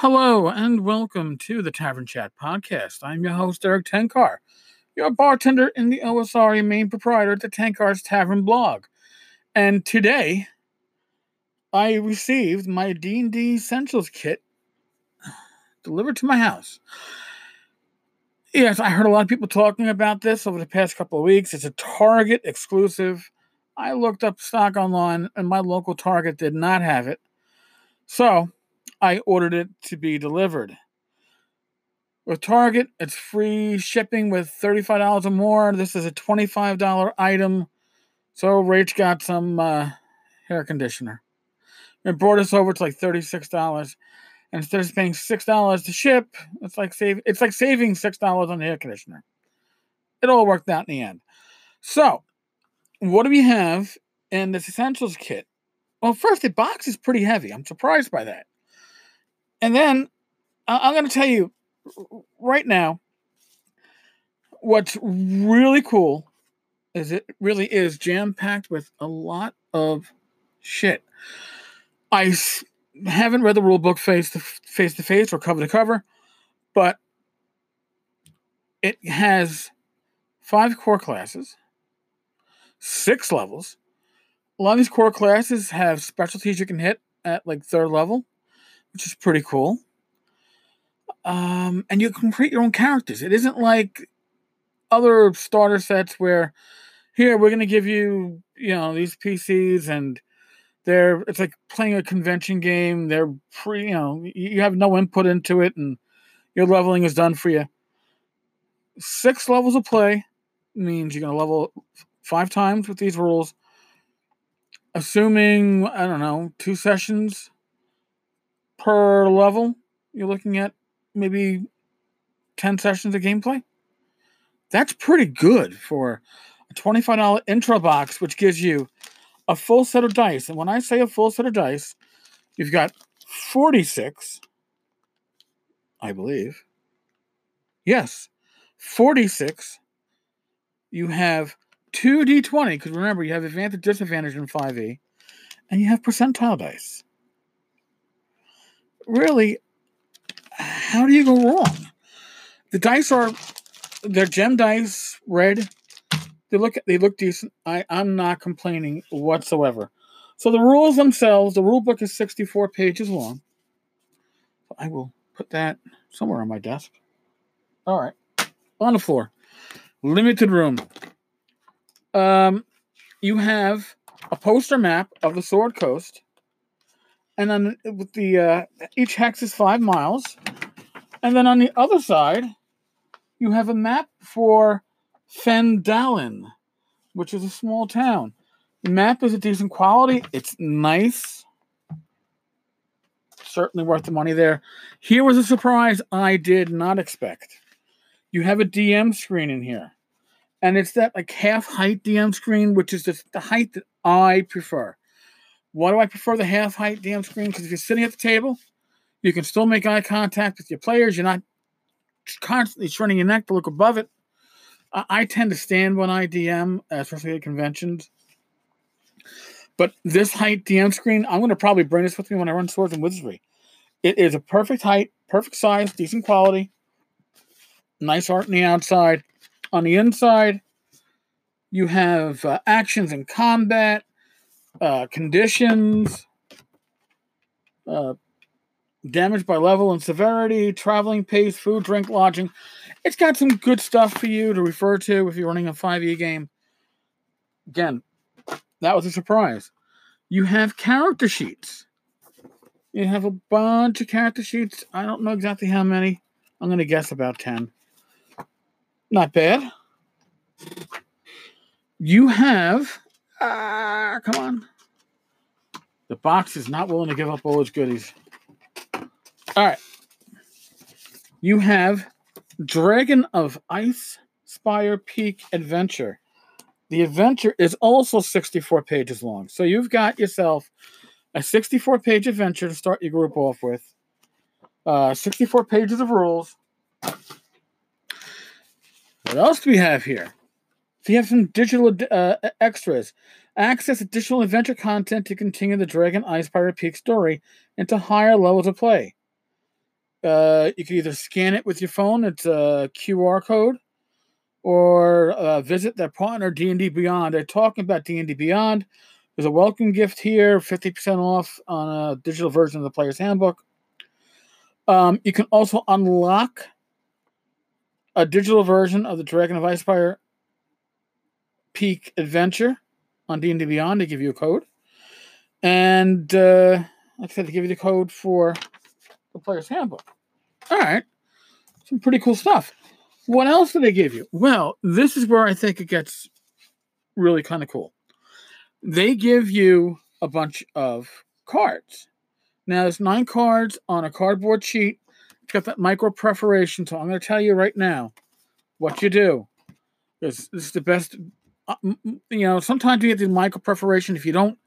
Hello and welcome to the Tavern Chat podcast. I'm your host, Erik Tenkar, your bartender in the OSR main proprietor at the Tenkar's Tavern blog. And today, I received my D&D Essentials kit delivered to my house. Yes, I heard a lot of people talking about this over the past couple of weeks. It's a Target exclusive. I looked up stock online, and my local Target did not have it. So, I ordered it to be delivered. With Target, it's free shipping with $35 or more. This is a $25 item. So Rach got some uh, hair conditioner. It brought us over to like $36. And instead of paying $6 to ship, it's like save it's like saving $6 on the hair conditioner. It all worked out in the end. So, what do we have in this essentials kit? Well, first, the box is pretty heavy. I'm surprised by that. And then I'm going to tell you right now what's really cool is it really is jam packed with a lot of shit. I haven't read the rule book face to face to face or cover to cover, but it has five core classes, six levels. A lot of these core classes have specialties you can hit at like third level which is pretty cool. Um, and you can create your own characters. It isn't like other starter sets where here we're going to give you you know these PCs and they're it's like playing a convention game. They're pre you know you have no input into it and your leveling is done for you. Six levels of play means you're going to level five times with these rules. Assuming I don't know two sessions per level, you're looking at maybe 10 sessions of gameplay. That's pretty good for a $25 intro box, which gives you a full set of dice. And when I say a full set of dice, you've got 46, I believe. Yes, 46. You have 2d20, because remember, you have advantage, disadvantage in 5e, and you have percentile dice really, how do you go wrong? The dice are they're gem dice, red. They look they look decent. I I'm not complaining whatsoever. So the rules themselves, the rule book is 64 pages long. I will put that somewhere on my desk. All right, on the floor. Limited room. Um, you have a poster map of the Sword Coast and then with the uh, each hex is five miles, and then on the other side, you have a map for Phandalin, which is a small town. The map is a decent quality. It's nice. Certainly worth the money there. Here was a surprise I did not expect. You have a DM screen in here. And it's that like half height DM screen, which is the, the height that I prefer. Why do I prefer the half height DM screen? Because if you're sitting at the table, you can still make eye contact with your players. You're not constantly turning your neck to look above it. I, I tend to stand when I DM, especially at conventions. But this height DM screen, I'm going to probably bring this with me when I run Swords and Wizardry. It is a perfect height, perfect size, decent quality, nice art on the outside. On the inside, you have uh, actions and combat, uh, conditions, uh, damage by level and severity, traveling pace, food, drink, lodging. It's got some good stuff for you to refer to if you're running a 5e game. Again, that was a surprise. You have character sheets. You have a bunch of character sheets. I don't know exactly how many. I'm going to guess about 10. Not bad. You have Ah, come on. The box is not willing to give up all its goodies. All right. You have Dragon of Ice Spire Peak Adventure. The adventure is also 64 pages long. So you've got yourself a 64 page adventure to start your group off with, uh, 64 pages of rules. What else do we have here? You have some digital uh, extras. Access additional adventure content to continue the Dragon Icespire Peak story into higher levels of play. Uh, you can either scan it with your phone, it's a QR code, or uh, visit their partner D&D Beyond. They're talking about D&D Beyond. There's a welcome gift here, 50% off on a digital version of the player's handbook. Um, you can also unlock a digital version of the Dragon of Icespire Peak Adventure on D&D Beyond. They give you a code. And uh, like I said, they give you the code for the player's handbook. All right. Some pretty cool stuff. What else do they give you? Well, this is where I think it gets really kind of cool. They give you a bunch of cards. Now, there's nine cards on a cardboard sheet. It's got that micro perforation. So I'm going to tell you right now what you do. This, this is the best. Uh, you know, sometimes you get these micro perforation. If you don't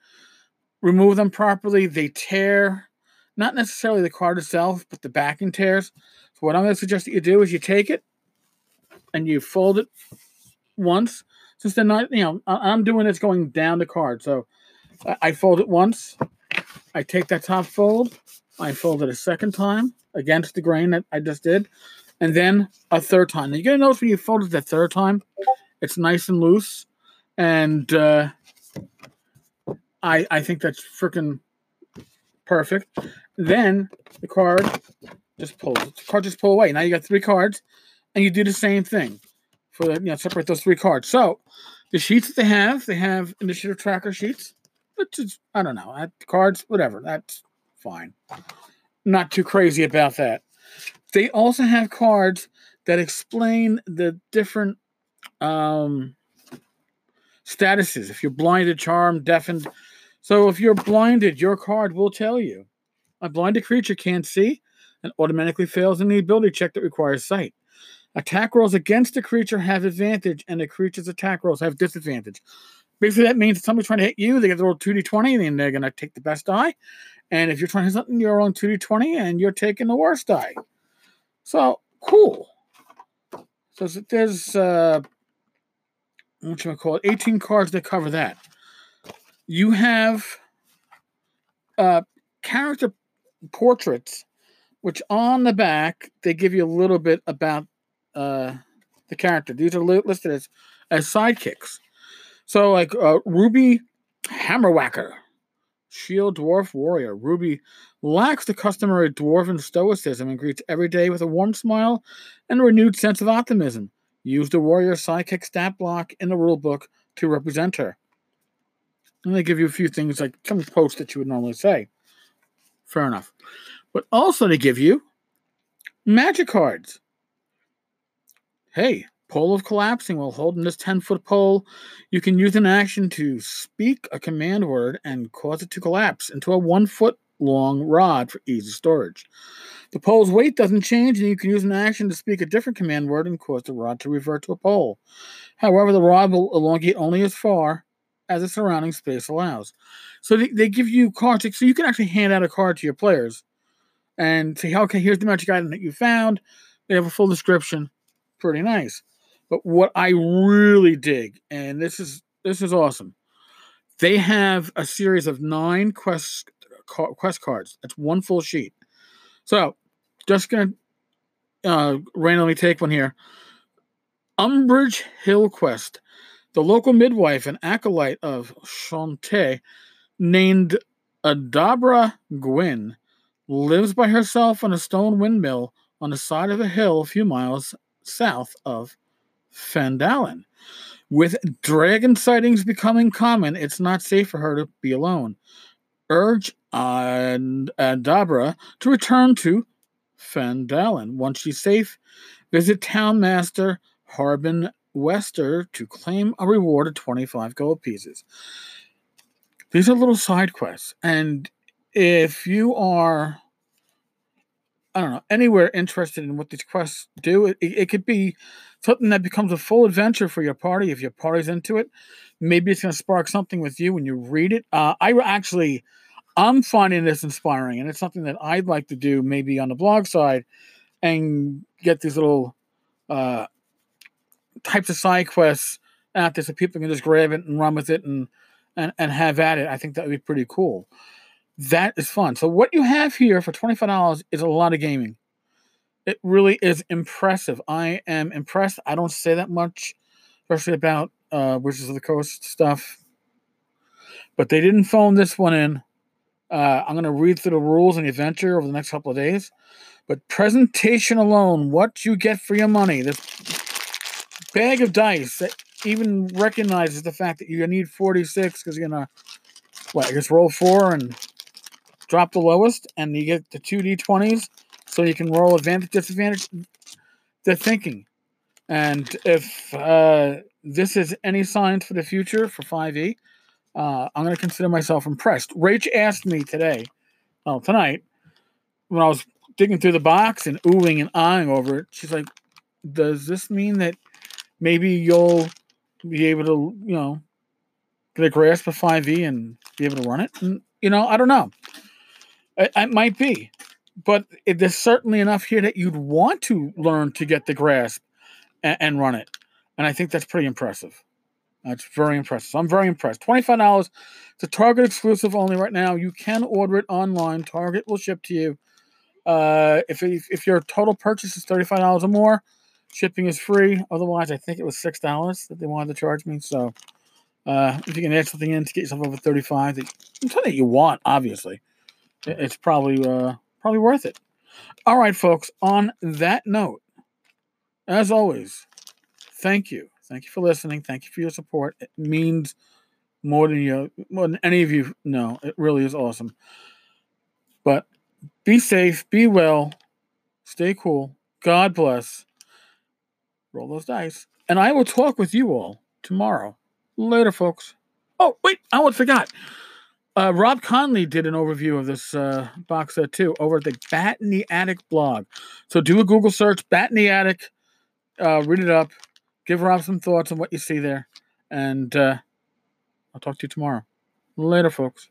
remove them properly, they tear. Not necessarily the card itself, but the backing tears. So what I'm going to suggest that you do is you take it and you fold it once. Since they're not, you know, I'm doing this going down the card. So I fold it once. I take that top fold. I fold it a second time against the grain that I just did. And then a third time. Now you're going to notice when you fold it the third time, it's nice and loose. And uh, I, I think that's freaking perfect. Then the card just pulls. The card just pull away. Now you got three cards, and you do the same thing for the you know separate those three cards. So the sheets that they have, they have initiative tracker sheets, which is I don't know cards, whatever. That's fine. Not too crazy about that. They also have cards that explain the different um, statuses. If you're blinded, charmed, deafened. So if you're blinded, your card will tell you. A blinded creature can't see and automatically fails in the ability check that requires sight. Attack rolls against the creature have advantage, and the creature's attack rolls have disadvantage. Basically, that means if somebody's trying to hit you, they get to roll 2d20, and they're going to take the best die. And if you're trying to hit something, you're rolling 2d20, and you're taking the worst die. So, cool. So there's, uh, what you call it, 18 cards that cover that. You have uh, character portraits, which on the back, they give you a little bit about uh, the character. These are li- listed as, as sidekicks. So, like uh, Ruby Hammerwhacker, Shield Dwarf Warrior. Ruby lacks the customary dwarven stoicism and greets every day with a warm smile and a renewed sense of optimism. Use the warrior sidekick stat block in the rulebook to represent her. And they give you a few things like some quotes that you would normally say. Fair enough. But also they give you magic cards. Hey, pole of collapsing while holding this 10 foot pole, you can use an action to speak a command word and cause it to collapse into a one foot long rod for easy storage. The pole's weight doesn't change, and you can use an action to speak a different command word and cause the rod to revert to a pole. However, the rod will elongate only as far as the surrounding space allows. So they, they give you cards, so you can actually hand out a card to your players and say, okay, here's the magic item that you found. They have a full description pretty nice. But what I really dig, and this is this is awesome, they have a series of nine quest quest cards. That's one full sheet. So, just gonna uh, randomly take one here. Umbrage Hillquest, The local midwife and acolyte of Chauntea, named Adabra Gwynn, lives by herself on a stone windmill on the side of a hill a few miles south of Phandalin. With dragon sightings becoming common, it's not safe for her to be alone. Urge Adabra to return to Phandalin. Once she's safe, visit Town Master Harbin Wester to claim a reward of 25 gold pieces. These are little side quests, and if you are I don't know, anywhere interested in what these quests do. It, it, could be something that becomes a full adventure for your party if your party's into it. Maybe it's going to spark something with you when you read it. Uh, I actually, I'm finding this inspiring, and it's something that I'd like to do maybe on the blog side and get these little uh, types of side quests out there so people can just grab it and run with it and, and, and have at it. I think that would be pretty cool that is fun. So what you have here for twenty five dollars is a lot of gaming. It really is impressive. I am impressed. I don't say that much, especially about uh, Wizards of the Coast stuff. But they didn't phone this one in. Uh, I'm going to read through the rules and the adventure over the next couple of days. But presentation alone, what you get for your money, this bag of dice that even recognizes the fact that you need 46 because you're going to, what, I guess roll four and drop the lowest, and you get the two d20s so you can roll advantage, disadvantage. They're thinking. And if uh, this is any signs for the future for 5e, uh, I'm going to consider myself impressed. Rach asked me today, well, tonight, when I was digging through the box and oohing and eyeing over it, she's like, Does this mean that maybe you'll be able to, you know, get a grasp of 5e and be able to run it? And, you know, I don't know. It, it might be. But it, there's certainly enough here that you'd want to learn to get the grasp and, and run it. And I think that's pretty impressive. That's very impressive. I'm very impressed. $25. It's a Target exclusive only right now. You can order it online. Target will ship to you. Uh, if, if your total purchase is $35 or more, shipping is free. Otherwise, I think it was $6 that they wanted to charge me. So uh, if you can add something in to get yourself over 35 that, something that you want, obviously, it's probably uh, probably worth it. All right, folks. On that note, as always, thank you Thank you for listening. Thank you for your support. It means more than you more than any of you know. It really is awesome. But be safe, be well, stay cool. God bless. Roll those dice. And I will talk with you all tomorrow. Later, folks. Oh, wait, I almost forgot. Uh, Rob Conley did an overview of this uh, box set too over at the Bat in the Attic blog. So do a Google search, Bat in the Attic, uh, read it up give Rob some thoughts on what you see there. And uh, I'll talk to you tomorrow. Later, folks.